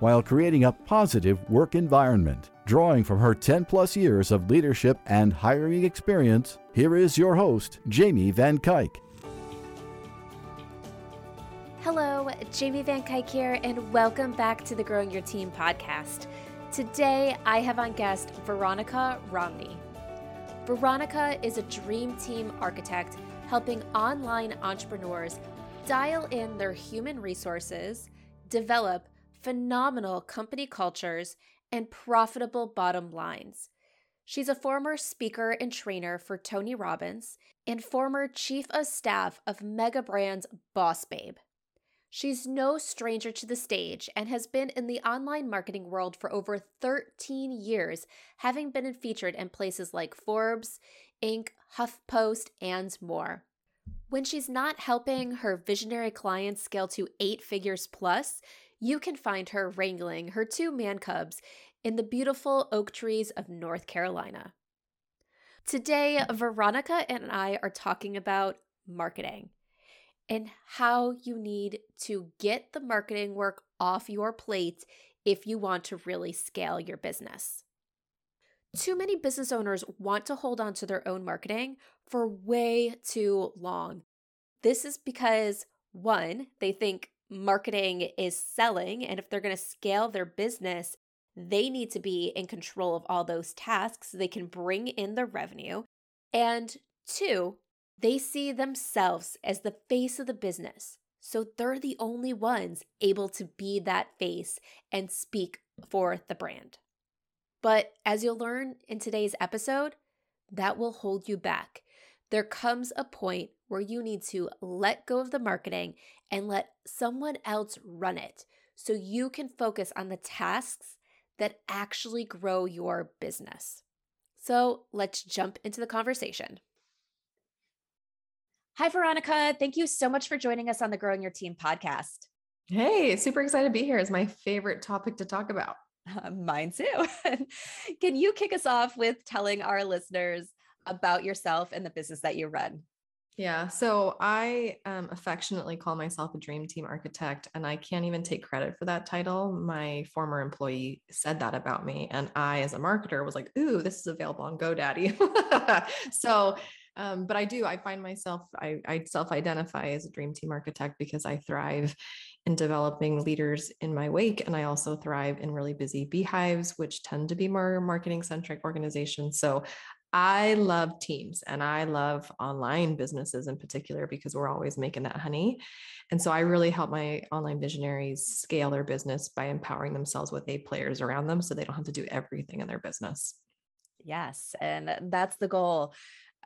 while creating a positive work environment. Drawing from her 10 plus years of leadership and hiring experience, here is your host, Jamie Van Cuyk. Hello, Jamie Van Cuyk here, and welcome back to the Growing Your Team podcast. Today, I have on guest Veronica Romney. Veronica is a dream team architect helping online entrepreneurs dial in their human resources, develop phenomenal company cultures, and profitable bottom lines. She's a former speaker and trainer for Tony Robbins and former chief of staff of mega brands Boss Babe. She's no stranger to the stage and has been in the online marketing world for over 13 years, having been featured in places like Forbes, Inc., HuffPost, and more. When she's not helping her visionary clients scale to eight figures plus, you can find her wrangling her two man cubs in the beautiful oak trees of North Carolina. Today, mm. Veronica and I are talking about marketing and how you need to get the marketing work off your plate if you want to really scale your business. Too many business owners want to hold on to their own marketing for way too long. This is because, one, they think marketing is selling. And if they're going to scale their business, they need to be in control of all those tasks so they can bring in the revenue. And two, they see themselves as the face of the business. So they're the only ones able to be that face and speak for the brand. But as you'll learn in today's episode, that will hold you back. There comes a point where you need to let go of the marketing and let someone else run it so you can focus on the tasks that actually grow your business. So let's jump into the conversation. Hi, Veronica. Thank you so much for joining us on the Growing Your Team podcast. Hey, super excited to be here. It's my favorite topic to talk about. Uh, mine too. Can you kick us off with telling our listeners about yourself and the business that you run? Yeah. So I um, affectionately call myself a dream team architect, and I can't even take credit for that title. My former employee said that about me. And I, as a marketer, was like, ooh, this is available on GoDaddy. so, um, but I do, I find myself, I, I self identify as a dream team architect because I thrive in developing leaders in my wake. And I also thrive in really busy beehives, which tend to be more marketing centric organizations. So I love teams and I love online businesses in particular because we're always making that honey. And so I really help my online visionaries scale their business by empowering themselves with A players around them so they don't have to do everything in their business. Yes. And that's the goal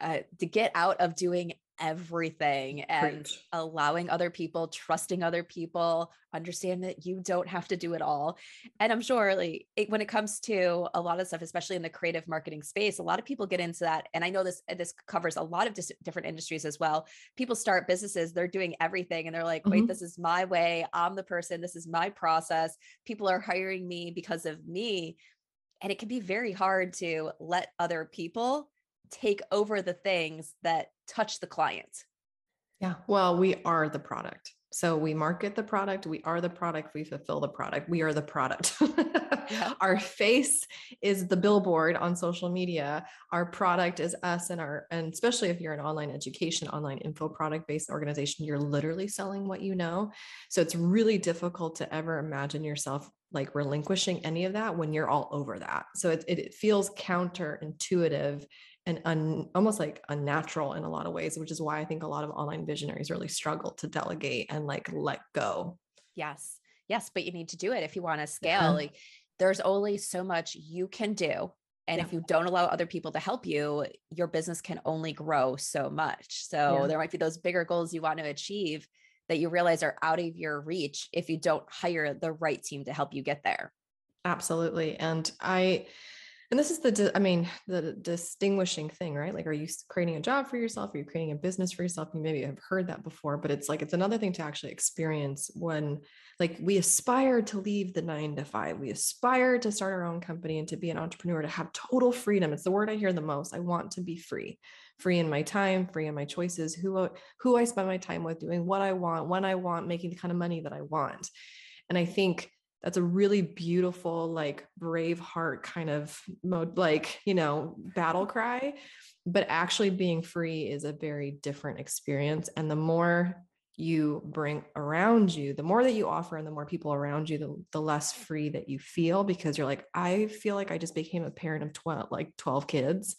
uh, to get out of doing everything and Preach. allowing other people, trusting other people, understand that you don't have to do it all. And I'm sure like it, when it comes to a lot of stuff, especially in the creative marketing space, a lot of people get into that. And I know this, this covers a lot of dis- different industries as well. People start businesses, they're doing everything and they're like, wait, mm-hmm. this is my way. I'm the person. This is my process. People are hiring me because of me. And it can be very hard to let other people take over the things that touch the client. Yeah. Well, we are the product. So we market the product, we are the product, we fulfill the product, we are the product. yeah. Our face is the billboard on social media. Our product is us and our and especially if you're an online education, online info product based organization, you're literally selling what you know. So it's really difficult to ever imagine yourself like relinquishing any of that when you're all over that. So it, it feels counterintuitive and un, almost like unnatural in a lot of ways, which is why I think a lot of online visionaries really struggle to delegate and like let go. Yes. Yes. But you need to do it if you want to scale. Yeah. Like there's only so much you can do. And yeah. if you don't allow other people to help you, your business can only grow so much. So yeah. there might be those bigger goals you want to achieve that you realize are out of your reach if you don't hire the right team to help you get there. Absolutely. And I, and this is the i mean the distinguishing thing right? Like are you creating a job for yourself? Are you creating a business for yourself? You maybe have heard that before but it's like it's another thing to actually experience when like we aspire to leave the nine to five. We aspire to start our own company and to be an entrepreneur to have total freedom. It's the word i hear the most. I want to be free. Free in my time free in my choices who who i spend my time with doing what i want when i want making the kind of money that i want. And i think that's a really beautiful like brave heart kind of mode like you know battle cry. But actually being free is a very different experience. And the more you bring around you the more that you offer and the more people around you the, the less free that you feel because you're like i feel like i just became a parent of 12 like 12 kids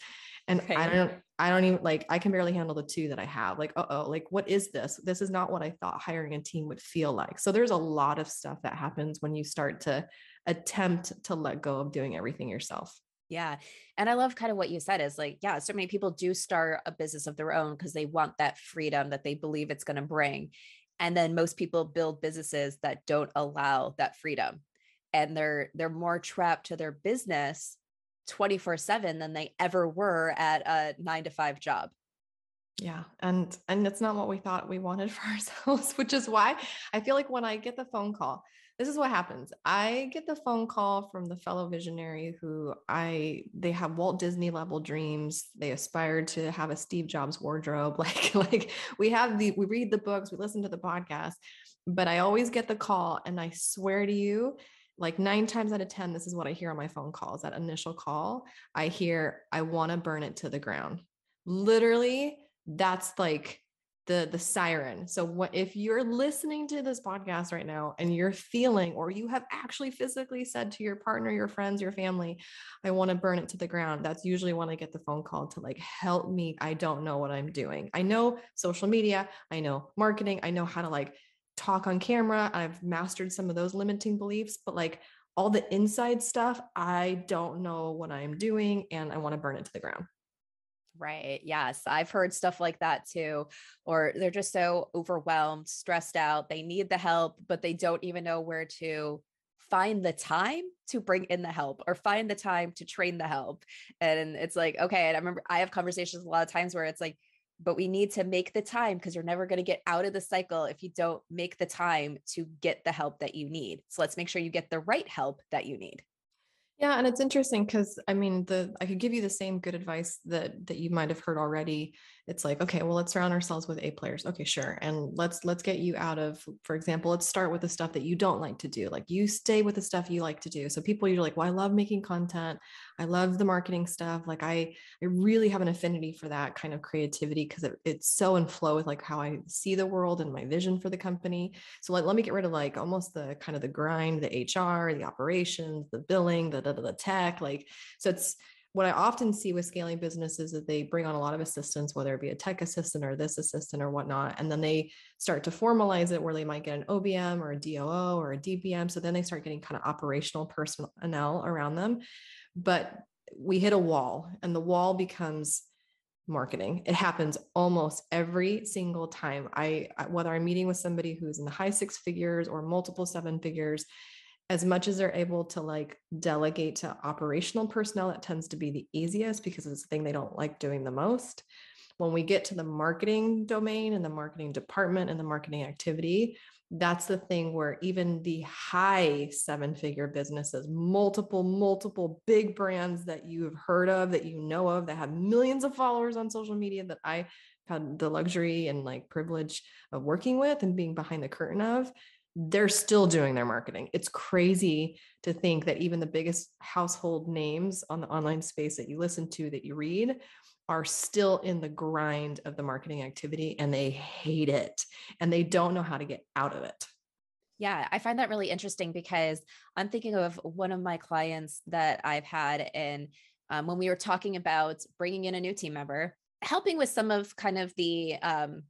and i don't i don't even like i can barely handle the two that i have like oh like what is this this is not what i thought hiring a team would feel like so there's a lot of stuff that happens when you start to attempt to let go of doing everything yourself yeah. And I love kind of what you said is like, yeah, so many people do start a business of their own because they want that freedom that they believe it's going to bring. And then most people build businesses that don't allow that freedom. And they're they're more trapped to their business 24 7 than they ever were at a nine to five job. Yeah and and it's not what we thought we wanted for ourselves which is why i feel like when i get the phone call this is what happens. I get the phone call from the fellow visionary who i they have walt disney level dreams. They aspire to have a steve jobs wardrobe. Like like we have the we read the books we listen to the podcast but i always get the call and i swear to you like nine times out of 10, this is what I hear on my phone calls. That initial call, I hear, I want to burn it to the ground. Literally, that's like the the siren. So what if you're listening to this podcast right now and you're feeling or you have actually physically said to your partner, your friends, your family, I want to burn it to the ground. That's usually when I get the phone call to like help me. I don't know what I'm doing. I know social media, I know marketing, I know how to like talk on camera. I've mastered some of those limiting beliefs, but like all the inside stuff, I don't know what I'm doing and I want to burn it to the ground. Right. Yes. I've heard stuff like that too. Or they're just so overwhelmed, stressed out. They need the help, but they don't even know where to find the time to bring in the help or find the time to train the help. And it's like, okay. And I remember I have conversations a lot of times where it's like, but we need to make the time because you're never going to get out of the cycle if you don't make the time to get the help that you need. So let's make sure you get the right help that you need. Yeah, and it's interesting because I mean, the I could give you the same good advice that that you might have heard already. It's like, okay, well, let's surround ourselves with A players. Okay, sure, and let's let's get you out of, for example, let's start with the stuff that you don't like to do. Like you stay with the stuff you like to do. So people, you're like, well, I love making content. I love the marketing stuff. Like I I really have an affinity for that kind of creativity because it, it's so in flow with like how I see the world and my vision for the company. So like, let me get rid of like almost the kind of the grind, the HR, the operations, the billing, the the, the tech like so it's what I often see with scaling businesses is that they bring on a lot of assistants, whether it be a tech assistant or this assistant or whatnot. And then they start to formalize it where they might get an OBM or a DOO or a DPM. So then they start getting kind of operational personnel around them. But we hit a wall and the wall becomes marketing. It happens almost every single time. I, whether I'm meeting with somebody who's in the high six figures or multiple seven figures, as much as they're able to like delegate to operational personnel, that tends to be the easiest because it's the thing they don't like doing the most. When we get to the marketing domain and the marketing department and the marketing activity, that's the thing where even the high seven figure businesses, multiple, multiple big brands that you have heard of, that you know of, that have millions of followers on social media that I had the luxury and like privilege of working with and being behind the curtain of, they're still doing their marketing. It's crazy to think that even the biggest household names on the online space that you listen to, that you read, are still in the grind of the marketing activity and they hate it and they don't know how to get out of it. Yeah, I find that really interesting because I'm thinking of one of my clients that I've had. And um, when we were talking about bringing in a new team member, helping with some of kind of the um,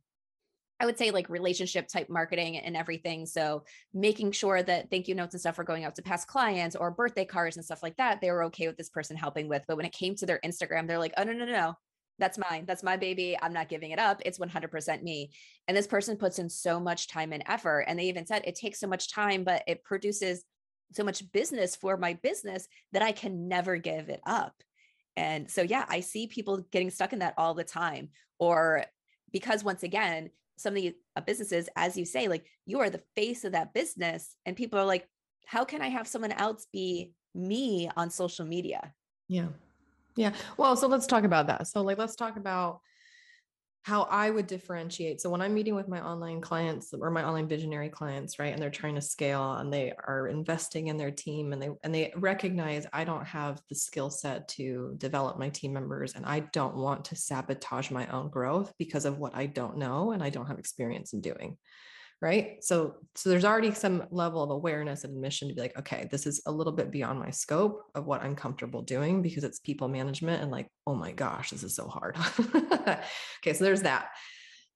I would say like relationship type marketing and everything. So making sure that thank you notes and stuff are going out to past clients or birthday cards and stuff like that, they were okay with this person helping with. But when it came to their Instagram, they're like, oh, no, no, no, no, that's mine. That's my baby. I'm not giving it up. It's 100% me. And this person puts in so much time and effort. And they even said it takes so much time, but it produces so much business for my business that I can never give it up. And so, yeah, I see people getting stuck in that all the time. Or because once again, some of the uh, businesses, as you say, like you are the face of that business, and people are like, how can I have someone else be me on social media? Yeah. Yeah. Well, so let's talk about that. So, like, let's talk about how I would differentiate. So when I'm meeting with my online clients or my online visionary clients, right, and they're trying to scale and they are investing in their team and they and they recognize I don't have the skill set to develop my team members and I don't want to sabotage my own growth because of what I don't know and I don't have experience in doing right? So so there's already some level of awareness and admission to be like okay this is a little bit beyond my scope of what i'm comfortable doing because it's people management and like oh my gosh this is so hard. Okay so there's that.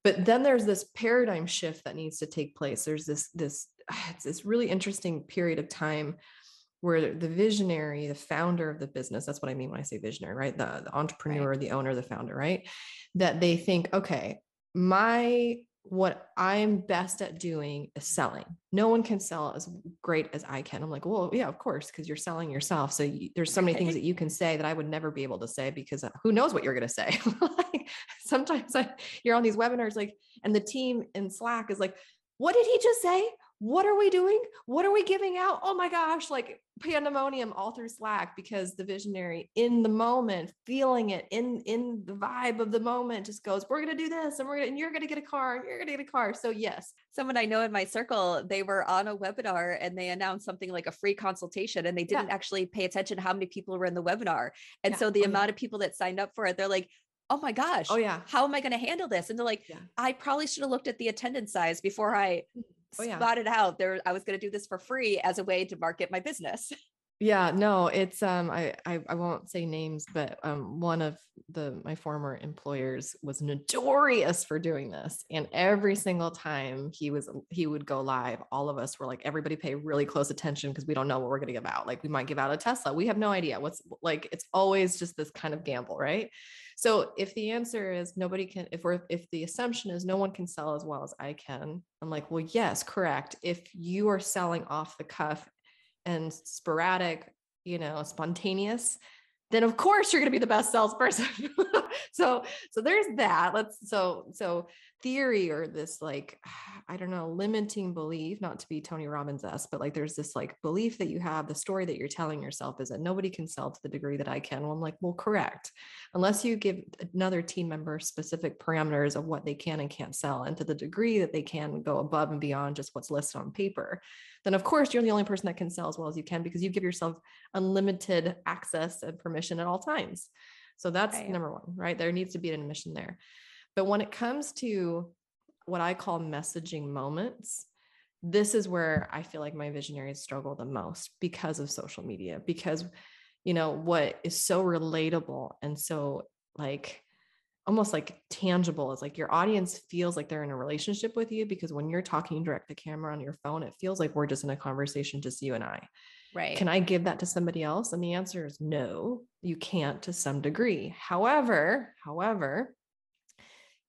But then there's this paradigm shift that needs to take place. There's this this it's this really interesting period of time where the visionary the founder of the business that's what i mean when i say visionary right? The, the entrepreneur right. the owner the founder right? That they think okay my what I'm best at doing is selling. No one can sell as great as I can. I'm like, well, yeah, of course, because you're selling yourself. So you, there's so many things that you can say that I would never be able to say because uh, who knows what you're going to say. like, sometimes I, you're on these webinars, like, and the team in Slack is like, what did he just say? what are we doing? What are we giving out? Oh my gosh, like pandemonium all through Slack because the visionary in the moment, feeling it in in the vibe of the moment, just goes, "We're gonna do this, and we're gonna, and you're gonna get a car, and you're gonna get a car." So yes, someone I know in my circle, they were on a webinar and they announced something like a free consultation, and they didn't yeah. actually pay attention to how many people were in the webinar, and yeah. so the oh, amount yeah. of people that signed up for it, they're like, oh my gosh oh yeah how am i going to handle this and they're like yeah. i probably should have looked at the attendance size before i mm oh, yeah. spotted out there I was going to do this for free as a way to market my business. Yeah, no, it's um I, I I won't say names, but um one of the my former employers was notorious for doing this. And every single time he was he would go live, all of us were like, everybody pay really close attention because we don't know what we're gonna give out. Like we might give out a Tesla. We have no idea what's like it's always just this kind of gamble, right? So if the answer is nobody can, if we're, if the assumption is no one can sell as well as I can, I'm like, well, yes, correct. If you are selling off the cuff and sporadic, you know, spontaneous, then of course you're going to be the best salesperson. so, so there's that. Let's, so, so theory or this like i don't know limiting belief not to be tony robbins-esque but like there's this like belief that you have the story that you're telling yourself is that nobody can sell to the degree that i can. Well i'm like well correct. Unless you give another team member specific parameters of what they can and can't sell and to the degree that they can go above and beyond just what's listed on paper then of course you're the only person that can sell as well as you can because you give yourself unlimited access and permission at all times. So that's right. number one right? There needs to be an admission there but when it comes to what I call messaging moments, this is where I feel like my visionaries struggle the most because of social media, because, you know, what is so relatable and so like almost like tangible is like your audience feels like they're in a relationship with you because when you're talking direct to camera on your phone, it feels like we're just in a conversation, just you and I. Right. Can I give that to somebody else? And the answer is no, you can't to some degree. However, however,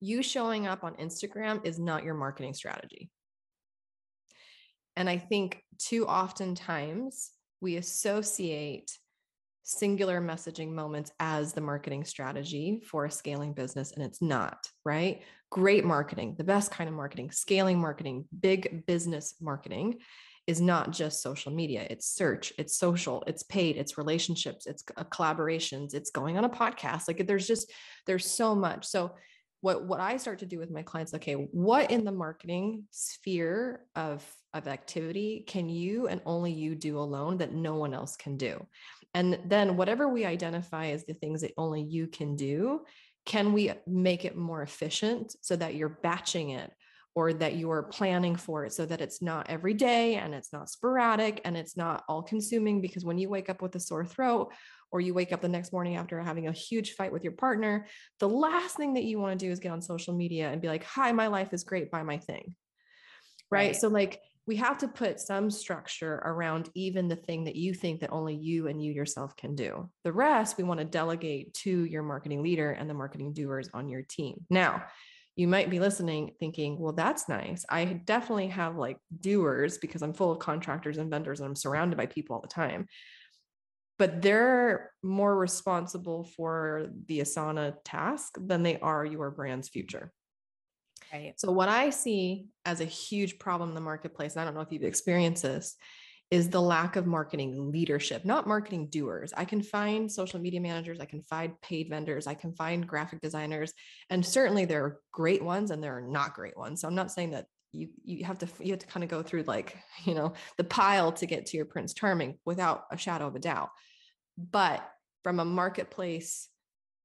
you showing up on Instagram is not your marketing strategy. And I think too often times we associate singular messaging moments as the marketing strategy for a scaling business, and it's not, right? Great marketing, the best kind of marketing, scaling marketing, big business marketing is not just social media it's search it's social it's paid it's relationships it's uh, collaborations it's going on a podcast like there's just there's so much so what what i start to do with my clients okay what in the marketing sphere of of activity can you and only you do alone that no one else can do? And then whatever we identify as the things that only you can do can we make it more efficient so that you're batching it or that you're planning for it so that it's not every day and it's not sporadic and it's not all consuming? Because when you wake up with a sore throat or you wake up the next morning after having a huge fight with your partner, the last thing that you want to do is get on social media and be like, hi, my life is great, buy my thing. Right? right. So, like, we have to put some structure around even the thing that you think that only you and you yourself can do. The rest we want to delegate to your marketing leader and the marketing doers on your team. Now, you might be listening thinking, well, that's nice. I definitely have like doers because I'm full of contractors and vendors and I'm surrounded by people all the time. But they're more responsible for the Asana task than they are your brand's future. Right. So, what I see as a huge problem in the marketplace, and I don't know if you've experienced this, is the lack of marketing leadership, not marketing doers. I can find social media managers, I can find paid vendors, I can find graphic designers, and certainly there are great ones and there are not great ones. So I'm not saying that you you have to you have to kind of go through like, you know, the pile to get to your prince charming without a shadow of a doubt. But from a marketplace,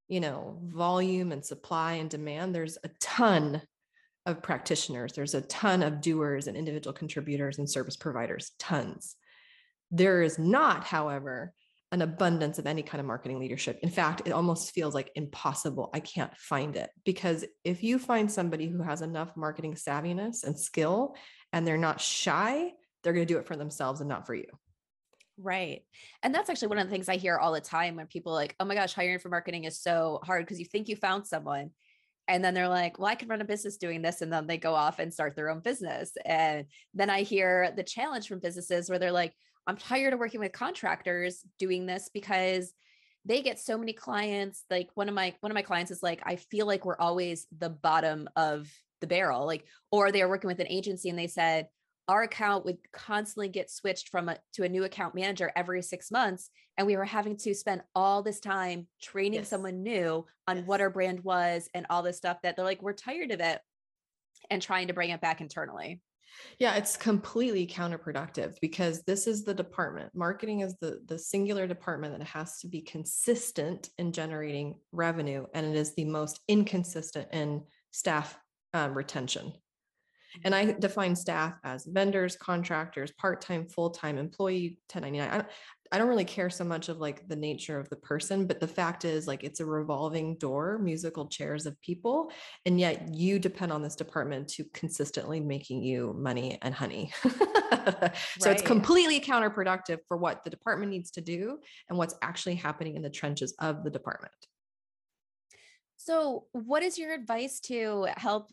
you know, volume and supply and demand, there's a ton of practitioners. There's a ton of doers and individual contributors and service providers, tons. There is not, however, an abundance of any kind of marketing leadership. In fact, it almost feels like impossible. I can't find it because if you find somebody who has enough marketing savviness and skill and they're not shy, they're going to do it for themselves and not for you. Right. And that's actually one of the things I hear all the time when people like, oh my gosh, hiring for marketing is so hard because you think you found someone and then they're like well i can run a business doing this and then they go off and start their own business and then i hear the challenge from businesses where they're like i'm tired of working with contractors doing this because they get so many clients like one of my one of my clients is like i feel like we're always the bottom of the barrel like or they're working with an agency and they said our account would constantly get switched from a to a new account manager every six months and we were having to spend all this time training yes. someone new on yes. what our brand was and all this stuff that they're like we're tired of it and trying to bring it back internally yeah it's completely counterproductive because this is the department marketing is the the singular department that has to be consistent in generating revenue and it is the most inconsistent in staff um, retention and I define staff as vendors, contractors, part-time, full-time employee, 1099. I don't, I don't really care so much of like the nature of the person, but the fact is like it's a revolving door, musical chairs of people. And yet you depend on this department to consistently making you money and honey. so it's completely counterproductive for what the department needs to do and what's actually happening in the trenches of the department. So, what is your advice to help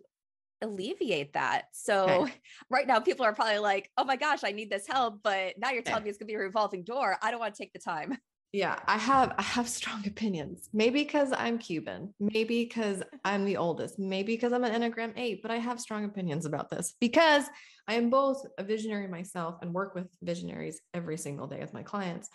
alleviate that. So okay. right now people are probably like, "Oh my gosh, I need this help," but now you're telling okay. me it's going to be a revolving door. I don't want to take the time. Yeah, I have I have strong opinions. Maybe because I'm Cuban, maybe because I'm the oldest, maybe because I'm an Enneagram 8, but I have strong opinions about this because I am both a visionary myself and work with visionaries every single day with my clients.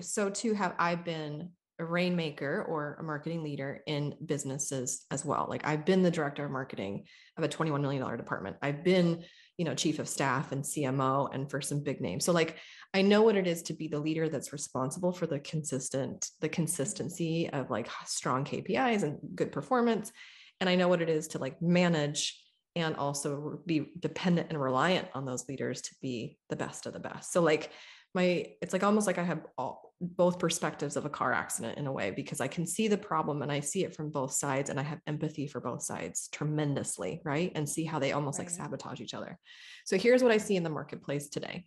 So too have I been a rainmaker or a marketing leader in businesses as well. Like I've been the director of marketing of a $21 million department. I've been, you know, chief of staff and CMO and for some big names. So like I know what it is to be the leader that's responsible for the consistent, the consistency of like strong KPIs and good performance. And I know what it is to like manage and also be dependent and reliant on those leaders to be the best of the best. So like my it's like almost like I have all both perspectives of a car accident in a way because I can see the problem and I see it from both sides and I have empathy for both sides tremendously, right? And see how they almost right. like sabotage each other. So here's what I see in the marketplace today.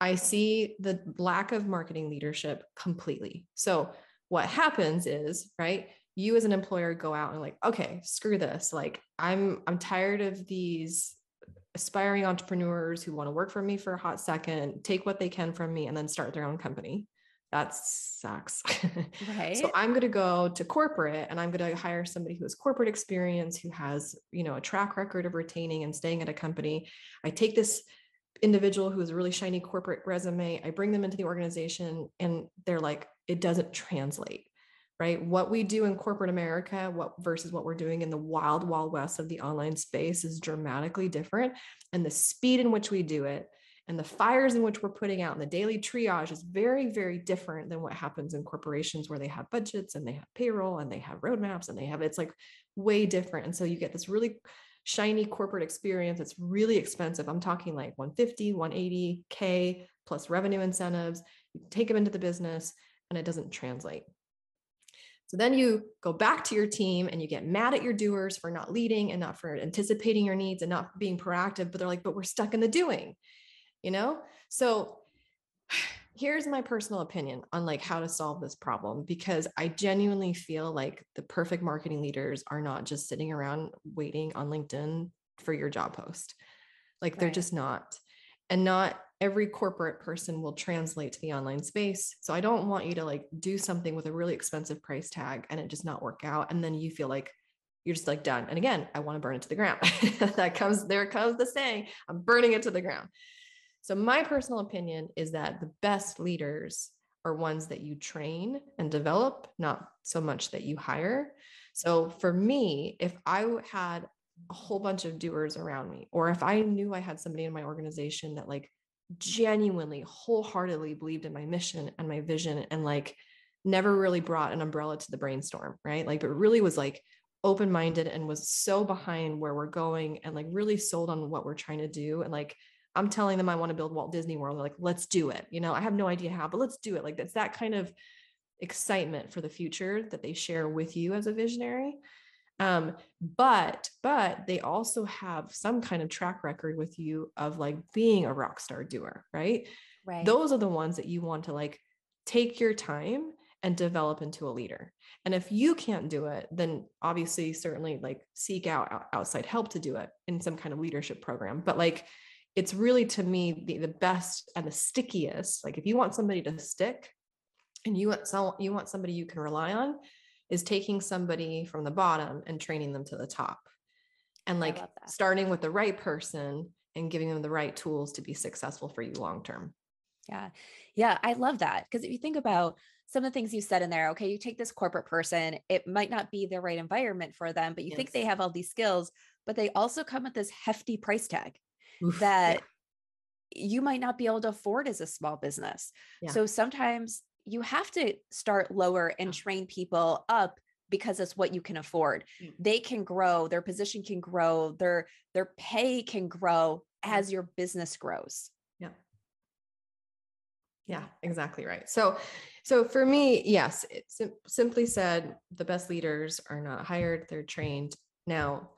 I see the lack of marketing leadership completely. So what happens is, right? You as an employer go out and like, okay, screw this. Like I'm I'm tired of these aspiring entrepreneurs who want to work for me for a hot second, take what they can from me, and then start their own company. That sucks. Right. so I'm going to go to corporate and I'm going to hire somebody who has corporate experience, who has, you know, a track record of retaining and staying at a company. I take this individual who has a really shiny corporate resume, I bring them into the organization and they're like, it doesn't translate right? What we do in corporate America, what versus what we're doing in the wild, wild west of the online space is dramatically different. And the speed in which we do it and the fires in which we're putting out and the daily triage is very, very different than what happens in corporations where they have budgets and they have payroll and they have roadmaps and they have it's like way different. And so you get this really shiny corporate experience. It's really expensive. I'm talking like 150, 180K plus revenue incentives. You take them into the business and it doesn't translate. So then you go back to your team and you get mad at your doers for not leading and not for anticipating your needs and not being proactive. But they're like, but we're stuck in the doing, you know? So here's my personal opinion on like how to solve this problem because I genuinely feel like the perfect marketing leaders are not just sitting around waiting on LinkedIn for your job post. Like they're just not. And not every corporate person will translate to the online space. So I don't want you to like do something with a really expensive price tag and it just not work out and then you feel like you're just like done. And again, I want to burn it to the ground. that comes there comes the saying, I'm burning it to the ground. So, my personal opinion is that the best leaders are ones that you train and develop, not so much that you hire. So, for me, if I had a whole bunch of doers around me, or if I knew I had somebody in my organization that like genuinely, wholeheartedly believed in my mission and my vision and like never really brought an umbrella to the brainstorm, right? Like, but really was like open minded and was so behind where we're going and like really sold on what we're trying to do and like I'm telling them I want to build Walt Disney World. They're like, let's do it. You know, I have no idea how, but let's do it. Like that's that kind of excitement for the future that they share with you as a visionary. Um, but but they also have some kind of track record with you of like being a rock star doer, right? Right. Those are the ones that you want to like take your time and develop into a leader. And if you can't do it, then obviously certainly like seek out out- outside help to do it in some kind of leadership program. But like it's really to me the, the best and the stickiest. Like if you want somebody to stick and you want some you want somebody you can rely on, is taking somebody from the bottom and training them to the top. And like starting with the right person and giving them the right tools to be successful for you long term. Yeah. Yeah. I love that. Because if you think about some of the things you said in there, okay, you take this corporate person, it might not be the right environment for them, but you think they have all these skills, but they also come with this hefty price tag Oof, yeah, that you might not be able to afford as a small business. Yeah. So sometimes you have to start lower and train people up because it's what you can afford. Mm. They can grow, their position can grow, their their pay can grow as your business grows. Yeah. Yeah, exactly right. So, so for me, yes, it's simply said, the best leaders are not hired; they're trained. Now,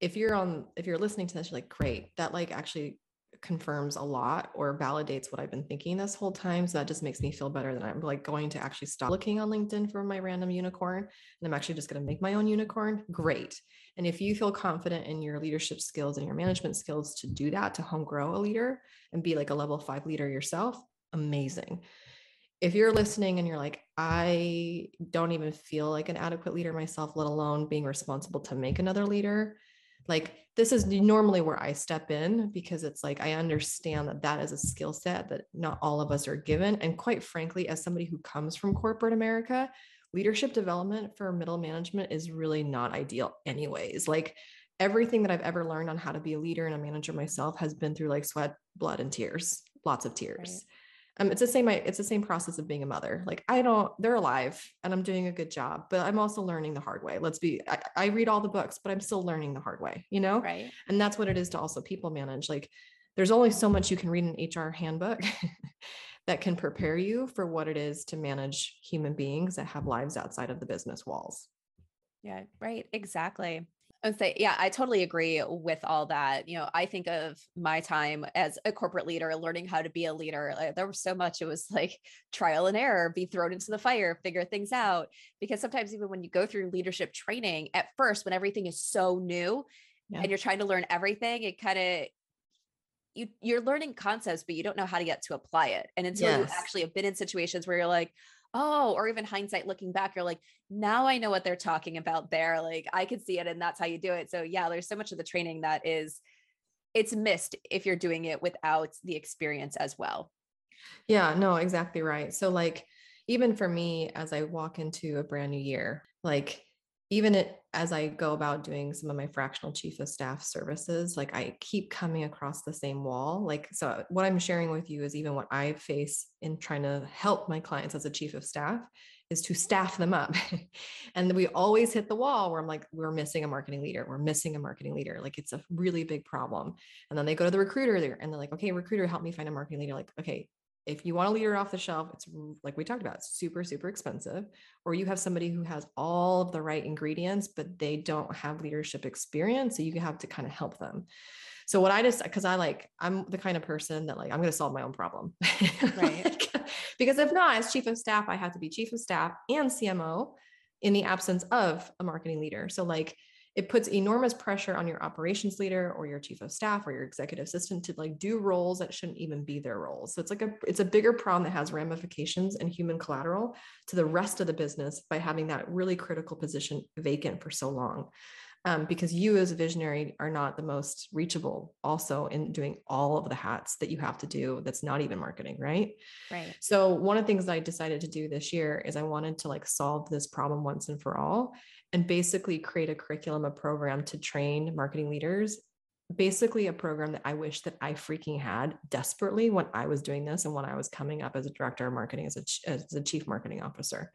if you're on, if you're listening to this, you're like, great, that like actually confirms a lot or validates what I've been thinking this whole time. So that just makes me feel better that I'm like going to actually stop looking on LinkedIn for my random unicorn and I'm actually just going to make my own unicorn. Great. And if you feel confident in your leadership skills and your management skills to do that, to home grow a leader and be like a level five leader yourself, amazing. If you're listening and you're like, I don't even feel like an adequate leader myself, let alone being responsible to make another leader, like this is normally where I step in because it's like I understand that that is a skill set that not all of us are given. And quite frankly, as somebody who comes from corporate America, leadership development for middle management is really not ideal, anyways. Like everything that I've ever learned on how to be a leader and a manager myself has been through like sweat, blood, and tears, lots of tears. Um, it's the same. It's the same process of being a mother. Like I don't, they're alive, and I'm doing a good job, but I'm also learning the hard way. Let's be. I, I read all the books, but I'm still learning the hard way. You know, Right. and that's what it is to also people manage. Like there's only so much you can read in HR handbook that can prepare you for what it is to manage human beings that have lives outside of the business walls. Yeah, right. Exactly. Would say, yeah, I totally agree with all that. You know, I think of my time as a corporate leader, learning how to be a leader. Like, there was so much, it was like trial and error, be thrown into the fire, figure things out. Because sometimes, even when you go through leadership training, at first, when everything is so new Yeah. and you're trying to learn everything, it kind of, you, you're learning concepts, but you don't know how to get to apply it. And until you actually have been in situations where you're like, oh, or even hindsight looking back, you're like, now I know what they're talking about there. Like I could see it and that's how you do it. So yeah, there's so much of the training that is it's missed if you're doing it without the experience as well. Yeah, no, exactly right. So like even for me as I walk into a brand new year, like even it, as I go about doing some of my fractional chief of staff services, like I keep coming across the same wall. Like so what I'm sharing with you is even what I face in trying to help my clients as a chief of staff is to staff them up. and we always hit the wall where I'm like, we're missing a marketing leader. We're missing a marketing leader. Like it's a really big problem. And then they go to the recruiter there and they're like, okay, recruiter, help me find a marketing leader. Like, okay, if you want a leader off the shelf, it's like we talked about, super, super expensive. Or you have somebody who has all of the right ingredients, but they don't have leadership experience. So you have to kind of help them. So what I just because I like I'm the kind of person that like I'm going to solve my own problem. Right. Like, because if not, as chief of staff, I have to be chief of staff and CMO in the absence of a marketing leader. So, like, it puts enormous pressure on your operations leader or your chief of staff or your executive assistant to like do roles that shouldn't even be their roles. So it's like a it's a bigger problem that has ramifications and human collateral to the rest of the business by having that really critical position vacant for so long um, because you as a visionary are not the most reachable also in doing all of the hats that you have to do that's not even marketing right right so one of the things that i decided to do this year is i wanted to like solve this problem once and for all and basically create a curriculum a program to train marketing leaders basically a program that i wish that i freaking had desperately when i was doing this and when i was coming up as a director of marketing as a, as a chief marketing officer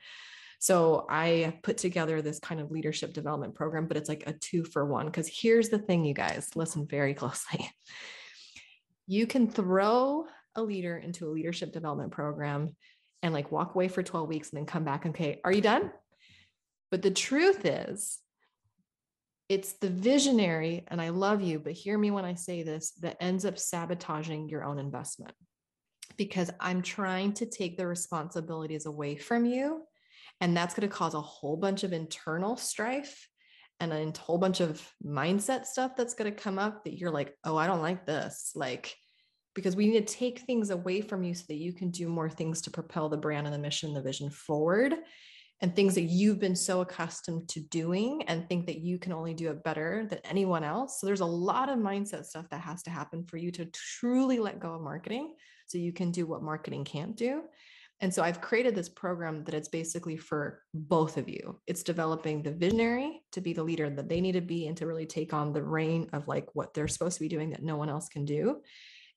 so I put together this kind of leadership development program, but it's like a two for one. Because here's the thing, you guys, listen very closely. You can throw a leader into a leadership development program and like walk away for 12 weeks and then come back. Okay, are you done? But the truth is, it's the visionary, and I love you, but hear me when I say this, that ends up sabotaging your own investment because I'm trying to take the responsibilities away from you and that's going to cause a whole bunch of internal strife and a whole bunch of mindset stuff that's going to come up that you're like, oh, I don't like this. Like, because we need to take things away from you so that you can do more things to propel the brand and the mission, the vision forward, and things that you've been so accustomed to doing and think that you can only do it better than anyone else. So there's a lot of mindset stuff that has to happen for you to truly let go of marketing so you can do what marketing can't do. And so I've created this program that it's basically for both of you. It's developing the visionary to be the leader that they need to be and to really take on the reign of like what they're supposed to be doing that no one else can do.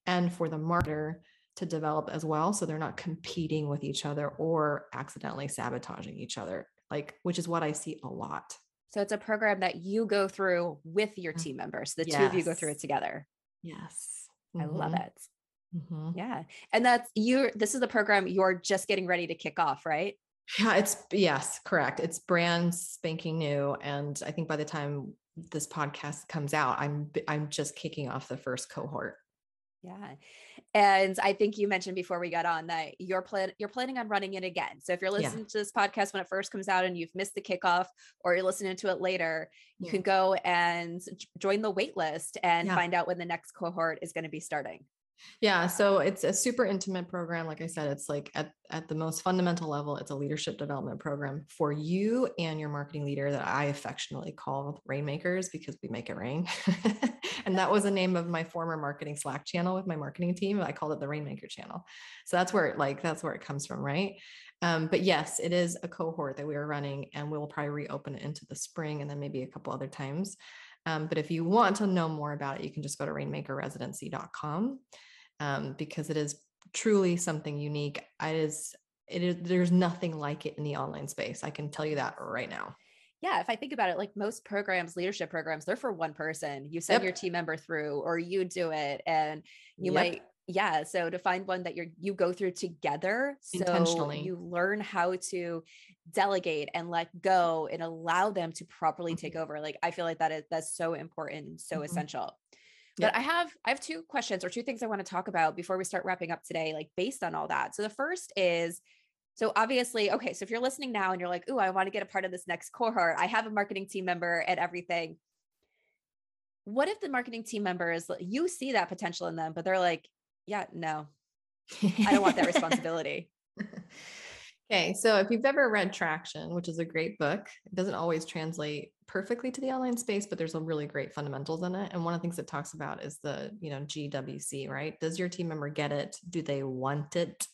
And for the marketer to develop as well. So they're not competing with each other or accidentally sabotaging each other, like, which is what I see a lot. So it's a program that you go through with your mm. team members. The yes. two of you go through it together. Yes. I mm-hmm. love it. Mm-hmm. Yeah. And that's you this is the program you're just getting ready to kick off, right? Yeah, it's yes, correct. It's brand spanking new and I think by the time this podcast comes out, I'm I'm just kicking off the first cohort. Yeah. And I think you mentioned before we got on that you're plan you're planning on running it again. So if you're listening yeah. to this podcast when it first comes out and you've missed the kickoff or you're listening to it later, you yeah. can go and join the wait list and yeah. find out when the next cohort is going to be starting. Yeah, so it's a super intimate program. Like I said, it's like at, at the most fundamental level, it's a leadership development program for you and your marketing leader that I affectionately call Rainmakers because we make it rain. and that was the name of my former marketing Slack channel with my marketing team. I called it the Rainmaker channel. So that's where it like that's where it comes from, right? Um, but yes, it is a cohort that we are running, and we'll probably reopen it into the spring and then maybe a couple other times. Um, but if you want to know more about it, you can just go to rainmakerresidency.com um, because it is truly something unique. It is, it is, there's nothing like it in the online space. I can tell you that right now. Yeah, if I think about it, like most programs, leadership programs, they're for one person. You send yep. your team member through, or you do it, and you yep. might yeah so to find one that you're you go through together so you learn how to delegate and let go and allow them to properly take mm-hmm. over like i feel like that is that's so important so mm-hmm. essential. But i have i have two questions or two things i want to talk about before we start wrapping up today like based on all that. So the first is so obviously okay so if you're listening now and you're like oh i want to get a part of this next cohort. I have a marketing team member and everything. What if the marketing team members you see that potential in them but they're like yeah, no, I don't want that responsibility. Okay, so if you've ever read Traction, which is a great book, it doesn't always translate perfectly to the online space, but there's a really great fundamentals in it. And one of the things it talks about is the, you know, GWC, right? Does your team member get it? Do they want it?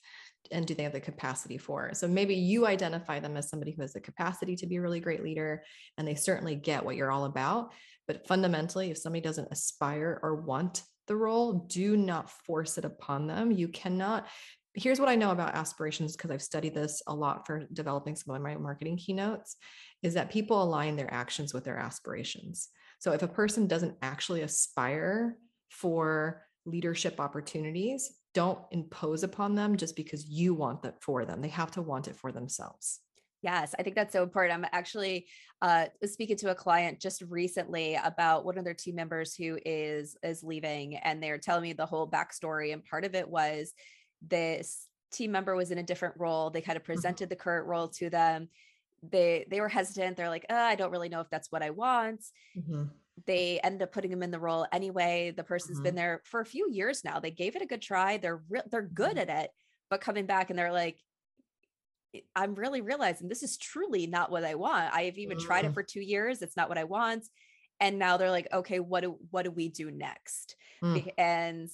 And do they have the capacity for it? So maybe you identify them as somebody who has the capacity to be a really great leader, and they certainly get what you're all about. But fundamentally, if somebody doesn't aspire or want the role, do not force it upon them. You cannot. Here's what I know about aspirations because I've studied this a lot for developing some of my marketing keynotes is that people align their actions with their aspirations. So if a person doesn't actually aspire for leadership opportunities, don't impose upon them just because you want that for them. They have to want it for themselves. Yes, I think that's so important. I'm actually uh, speaking to a client just recently about one of their team members who is is leaving, and they're telling me the whole backstory. And part of it was this team member was in a different role. They kind of Mm-hmm. presented the current role to them. They they were hesitant. They're like, oh, I don't really know if that's what I want. Mhm. They ended up putting them in the role anyway. The person's Mhm. been there for a few years now. They gave it a good try. They're real. They're good Mhm. at it. But coming back and they're like, "I- I'm really realizing this is truly not what I want. I have even tried it Mm. for two years. It's not what I want. And now they're like, okay, what do what do we do next? Mm. And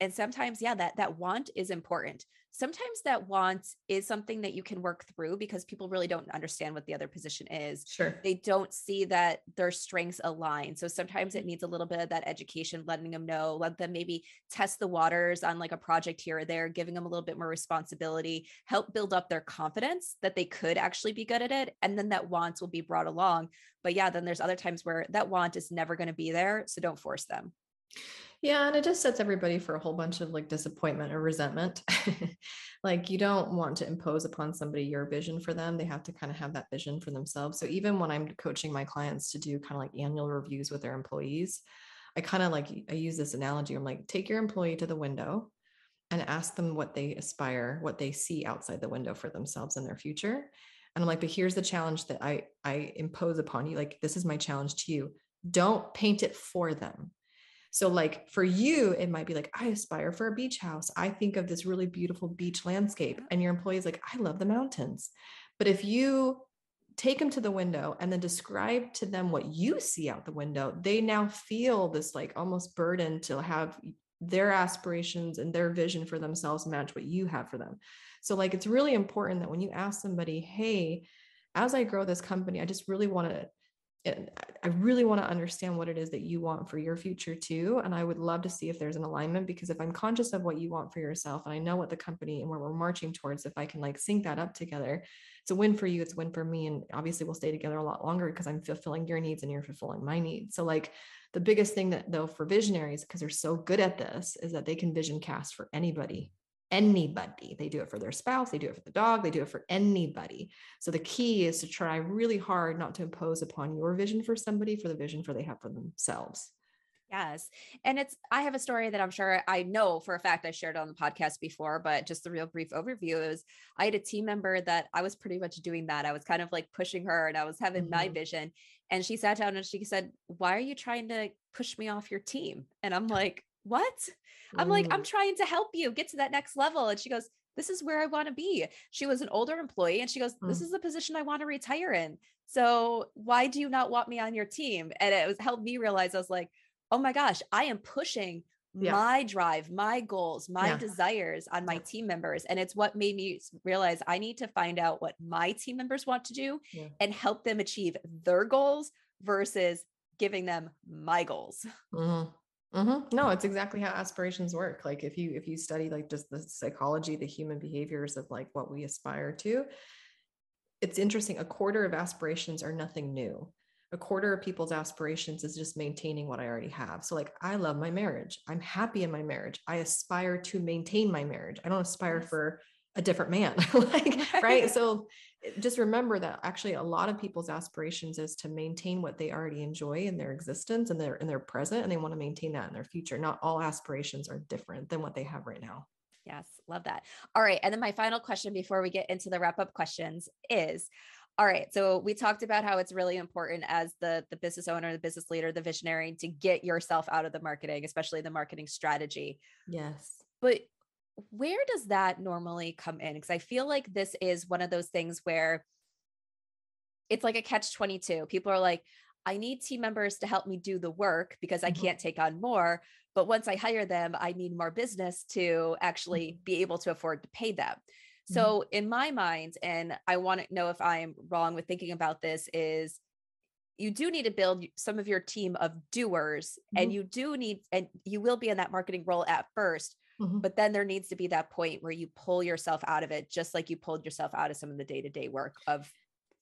and sometimes yeah that that want is important sometimes that want is something that you can work through because people really don't understand what the other position is. Sure. they don't see that their strengths align. So sometimes it mm-hmm. needs a little bit of that education letting them know let them maybe test the waters on like a project here or there giving them a little bit more responsibility help build up their confidence that they could actually be good at it and then that want will be brought along. But yeah then there's other times where that want is never going to be there so don't force them Yeah, and it just sets everybody for a whole bunch of like disappointment or resentment. like you don't want to impose upon somebody your vision for them. They have to kind of have that vision for themselves. So even when I'm coaching my clients to do kind of like annual reviews with their employees, I kind of like I use this analogy. I'm like, take your employee to the window and ask them what they aspire, what they see outside the window for themselves in their future. And I'm like, but here's the challenge that I I impose upon you. Like, this is my challenge to you. Don't paint it for them. So, like for you, it might be like, I aspire for a beach house. I think of this really beautiful beach landscape. And your employee's like, I love the mountains. But if you take them to the window and then describe to them what you see out the window, they now feel this like almost burden to have their aspirations and their vision for themselves match what you have for them. So, like, it's really important that when you ask somebody, Hey, as I grow this company, I just really want to I really want to understand what it is that you want for your future too. And I would love to see if there's an alignment because if I'm conscious of what you want for yourself and I know what the company and where we're marching towards, if I can like sync that up together, it's a win for you, it's a win for me. And obviously we'll stay together a lot longer because I'm fulfilling your needs and you're fulfilling my needs. So like the biggest thing that though for visionaries, because they're so good at this, is that they can vision cast for anybody anybody. They do it for their spouse, they do it for the dog, they do it for anybody. So the key is to try really hard not to impose upon your vision for somebody for the vision for they have for themselves. Yes. And it's, I have a story that I'm sure I know for a fact I shared on the podcast before, but just the real brief overview is I had a team member that I was pretty much doing that. I was kind of like pushing her and I was having my Mhm. vision. And she sat down and she said, Why are you trying to push me off your team? And I'm like, What? I'm like, I'm Mm, trying to help you get to that next level. And she goes, This is where I want to be. She was an older employee and she goes, This Mm. is the position I want to retire in. So why do you not want me on your team? And it was helped me realize I was like, oh my gosh, I am pushing Yeah. my drive, my goals, my Yeah. desires on my team members. And it's what made me realize I need to find out what my team members want to do Yeah. and help them achieve their goals versus giving them my goals. mhm, mhm. No, it's exactly how aspirations work. Like if you if you study like just the psychology, the human behaviors of like what we aspire to, it's interesting. A quarter of aspirations are nothing new. A quarter of people's aspirations is just maintaining what I already have. So, like, I love my marriage. I'm happy in my marriage. I aspire to maintain my marriage. I don't aspire for a different man. like, right. So, just remember that actually a lot of people's aspirations is to maintain what they already enjoy in their existence and their in their present, and they want to maintain that in their future. Not all aspirations are different than what they have right now. Yes, love that. All right. And then my final question before we get into the wrap up questions is all right. So we talked about how it's really important as the the business owner, the business leader, the visionary to get yourself out of the marketing, especially the marketing strategy. Yes. But where does that normally come in? Because I feel like this is one of those things where it's like a catch 22. People are like, I need team members to help me do the work because I Mhm. can't take on more. But once I hire them, I need more business to actually be able to afford to pay them. So, in my mind, and I want to know if I'm wrong with thinking about this, is you do need to build some of your team of doers, and Mhm. you do need, and you will be in that marketing role at first, Mhm. but then there needs to be that point where you pull yourself out of it, just like you pulled yourself out of some of the day to day work of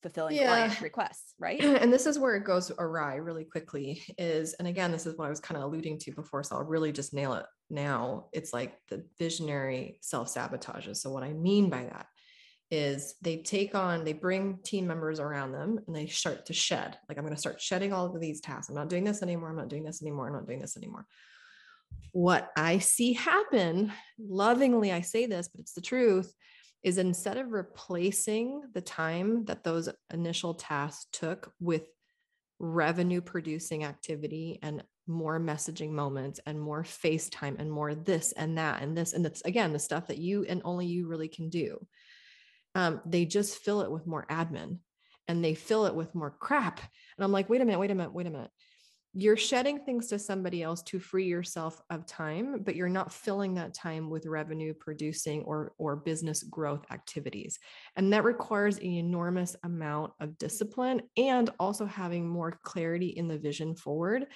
fulfilling client requests, right? and this is where it goes awry really quickly is and again this is what i was kind of alluding to before so i'll really just nail it now it's like the visionary self-sabotages so what i mean by that is they take on they bring team members around them and they start to shed like i'm going to start shedding all of these tasks i'm not doing this anymore i'm not doing this anymore i'm not doing this anymore what I see happen, lovingly, I say this, but it's the truth, is instead of replacing the time that those initial tasks took with revenue producing activity and more messaging moments and more FaceTime and more this and that and this and that's again the stuff that you and only you really can do. Um, they just fill it with more admin and they fill it with more crap. And I'm like, wait a minute, wait a minute, wait a minute you're shedding things to somebody else to free yourself of time but you're not filling that time with revenue producing or or business growth activities. And that requires an enormous amount of discipline and also having more clarity in the vision forward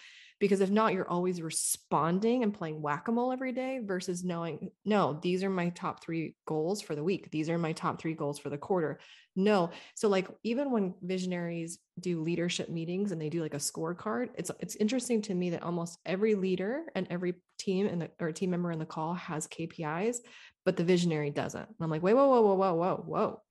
because if not you're always responding and playing whack-a-mole every day versus knowing no these are my top 3 goals for the week. These are my top 3 goals for the quarter. No. So like even when visionaries do leadership meetings and they do like a scorecard it's it's interesting to me that almost every leader and every team and the or team member in the call has KPIs but the visionary doesn't. And I'm like wait whoa whoa whoa whoa whoa whoa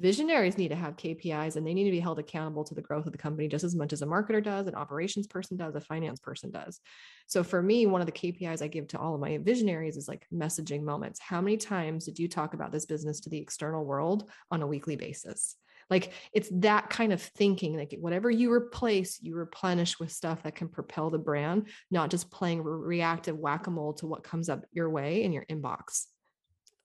Visionaries need to have KPIs and they need to be held accountable to the growth of the company just as much as a marketer does, an operations person does, a finance person does. So for me, one of the KPIs I give to all of my visionaries is like messaging moments. How many times did you talk about this business to the external world on a weekly basis? Like it's that kind of thinking. Like whatever you replace, you replenish with stuff that can propel the brand, not just playing reactive whack a mole to what comes up your way in your inbox.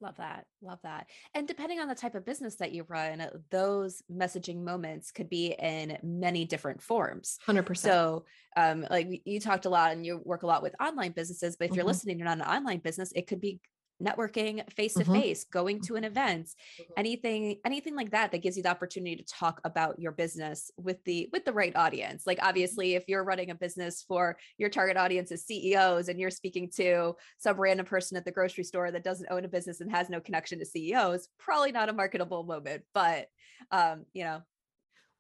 Love that. Love that. And depending on the type of business that you run, those messaging moments could be in many different forms. 100%. So, um, like you talked a lot and you work a lot with online businesses, but if mm-hmm. you're listening, you're not an online business, it could be networking face to face going to an event mm-hmm. anything anything like that that gives you the opportunity to talk about your business with the with the right audience like mm-hmm. obviously if you're running a business for your target audience is CEOs and you're speaking to some random person at the grocery store that doesn't own a business and has no connection to CEOs probably not a marketable moment but um you know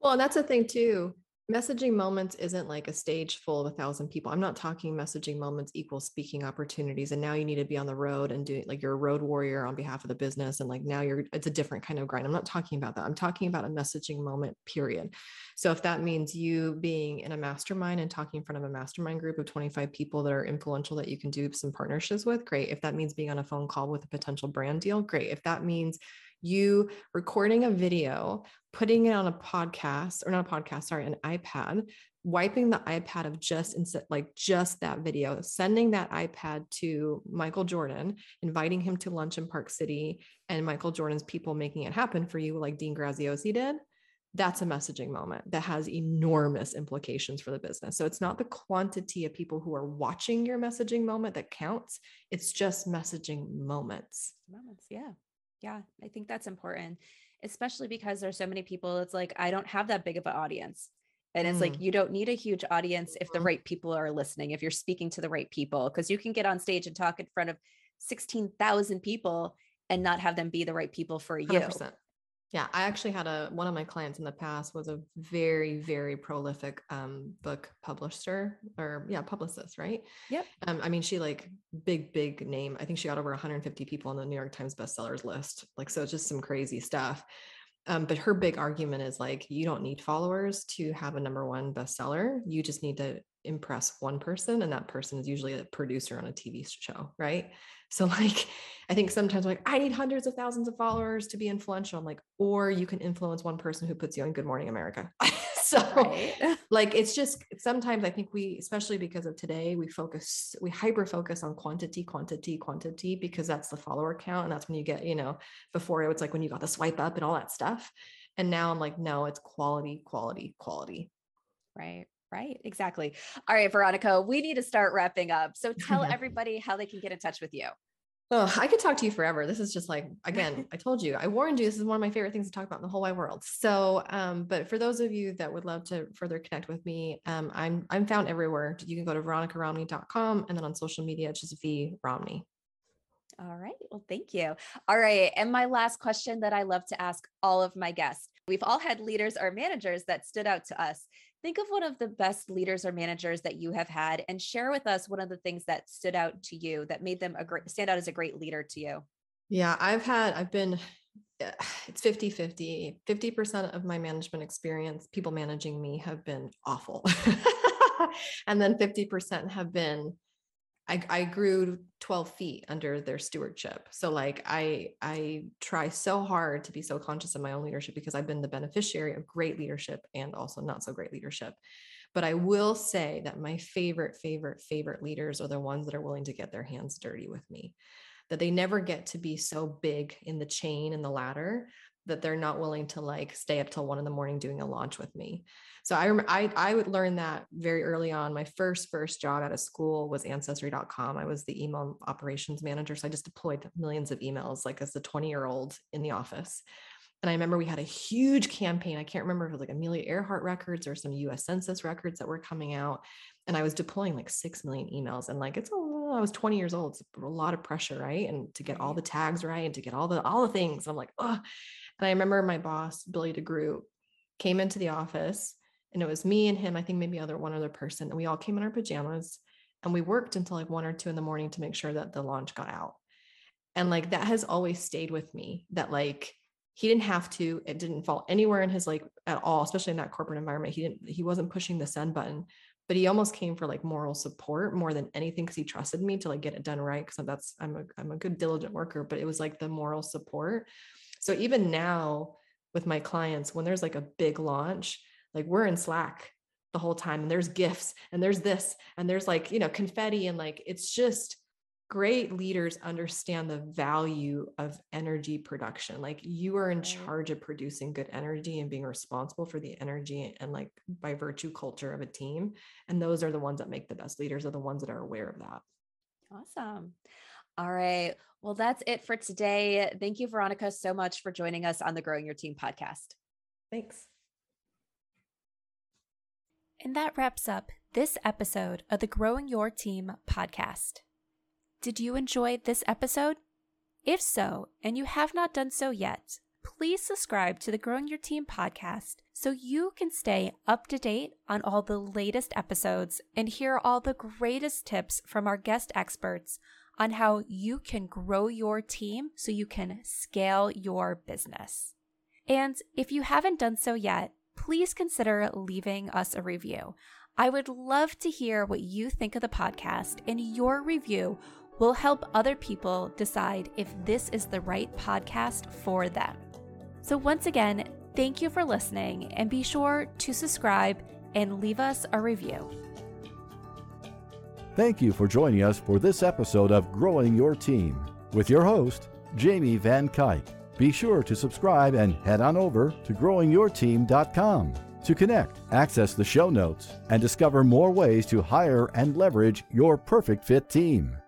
well and that's a thing too messaging moments isn't like a stage full of a thousand people. I'm not talking messaging moments equal speaking opportunities. And now you need to be on the road and doing like you're a road warrior on behalf of the business. And like now you're, it's a different kind of grind. I'm not talking about that. I'm talking about a messaging moment, period. So if that means you being in a mastermind and talking in front of a mastermind group of 25 people that are influential that you can do some partnerships with, great. If that means being on a phone call with a potential brand deal, great. If that means you recording a video, putting it on a podcast or not a podcast, sorry, an iPad, wiping the iPad of just like just that video, sending that iPad to Michael Jordan, inviting him to lunch in Park City, and Michael Jordan's people making it happen for you, like Dean Graziosi did. That's a messaging moment that has enormous implications for the business. So it's not the quantity of people who are watching your messaging moment that counts. It's just messaging moments. Moments, yeah. Yeah, I think that's important, especially because there's so many people. It's like, I don't have that big of an audience. And it's mm. like, you don't need a huge audience if the mm-hmm. right people are listening, if you're speaking to the right people, because you can get on stage and talk in front of 16,000 people and not have them be the right people for you. 100%. Yeah, I actually had a one of my clients in the past was a very very prolific um, book publisher or yeah publicist, right? Yep. Um, I mean, she like big big name. I think she got over 150 people on the New York Times bestsellers list. Like, so it's just some crazy stuff. Um, but her big argument is like, you don't need followers to have a number one bestseller. You just need to impress one person, and that person is usually a producer on a TV show, right? So like I think sometimes like I need hundreds of thousands of followers to be influential. I'm like, or you can influence one person who puts you on Good Morning America. so right. like it's just sometimes I think we, especially because of today, we focus, we hyper focus on quantity, quantity, quantity, because that's the follower count. And that's when you get, you know, before it was like when you got the swipe up and all that stuff. And now I'm like, no, it's quality, quality, quality. Right. Right, exactly. All right, Veronica, we need to start wrapping up. So tell everybody how they can get in touch with you. Oh, I could talk to you forever. This is just like, again, I told you, I warned you, this is one of my favorite things to talk about in the whole wide world. So, um, but for those of you that would love to further connect with me, um, I'm, I'm found everywhere. You can go to veronicaromney.com and then on social media, it's just V Romney. All right. Well, thank you. All right. And my last question that I love to ask all of my guests. We've all had leaders or managers that stood out to us. Think of one of the best leaders or managers that you have had and share with us one of the things that stood out to you that made them a great stand out as a great leader to you. Yeah, I've had I've been eh, it's 50 50 50% of my management experience people managing me have been awful and then 50% have been I, I grew 12 feet under their stewardship. So like I I try so hard to be so conscious of my own leadership because I've been the beneficiary of great leadership and also not so great leadership. But I will say that my favorite, favorite, favorite leaders are the ones that are willing to get their hands dirty with me. That they never get to be so big in the chain and the ladder that they're not willing to like stay up till one in the morning doing a launch with me. So I I I would learn that very early on. My first first job out of school was ancestry.com. I was the email operations manager. So I just deployed millions of emails like as a 20 year old in the office. And I remember we had a huge campaign. I can't remember if it was like Amelia Earhart records or some US Census records that were coming out. And I was deploying like 6 million emails. And like, it's a, I was 20 years old. It's a lot of pressure, right? And to get all the tags right and to get all the, all the things. I'm like, oh. And I remember my boss, Billy DeGroot, came into the office and it was me and him, I think maybe other one other person. And we all came in our pajamas and we worked until like one or two in the morning to make sure that the launch got out. And like that has always stayed with me that like he didn't have to it didn't fall anywhere in his like at all especially in that corporate environment he didn't he wasn't pushing the send button but he almost came for like moral support more than anything because he trusted me to like get it done right because that's i'm a i'm a good diligent worker but it was like the moral support so even now with my clients when there's like a big launch like we're in slack the whole time and there's gifts and there's this and there's like you know confetti and like it's just great leaders understand the value of energy production. Like you are in charge of producing good energy and being responsible for the energy and like by virtue culture of a team and those are the ones that make the best leaders are the ones that are aware of that. Awesome all right. Well that's it for today. Thank you veronica so much for joining us on the growing your team podcast. Thanks. And that wraps up this episode of the growing your team podcast. Did you enjoy this episode? If so, and you have not done so yet, please subscribe to the Growing Your Team podcast so you can stay up to date on all the latest episodes and hear all the greatest tips from our guest experts on how you can grow your team so you can scale your business. And if you haven't done so yet, please consider leaving us a review. I would love to hear what you think of the podcast, and your review will help other people decide if this is the right podcast for them. So, once again, thank you for listening and be sure to subscribe and leave us a review. Thank you for joining us for this episode of Growing Your Team with your host, Jamie Van Cuyk. Be sure to subscribe and head on over to growingyourteam.com to connect, access the show notes, and discover more ways to hire and leverage your perfect fit team.